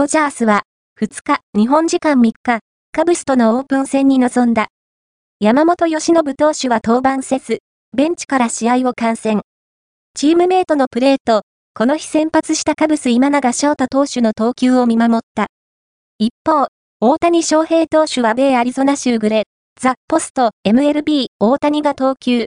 ドジャースは、2日、日本時間3日、カブスとのオープン戦に臨んだ。山本由伸投手は登板せず、ベンチから試合を観戦。チームメイトのプレーと、この日先発したカブス今永翔太投手の投球を見守った。一方、大谷翔平投手は米アリゾナ州グレ、ザ・ポスト、MLB、大谷が投球、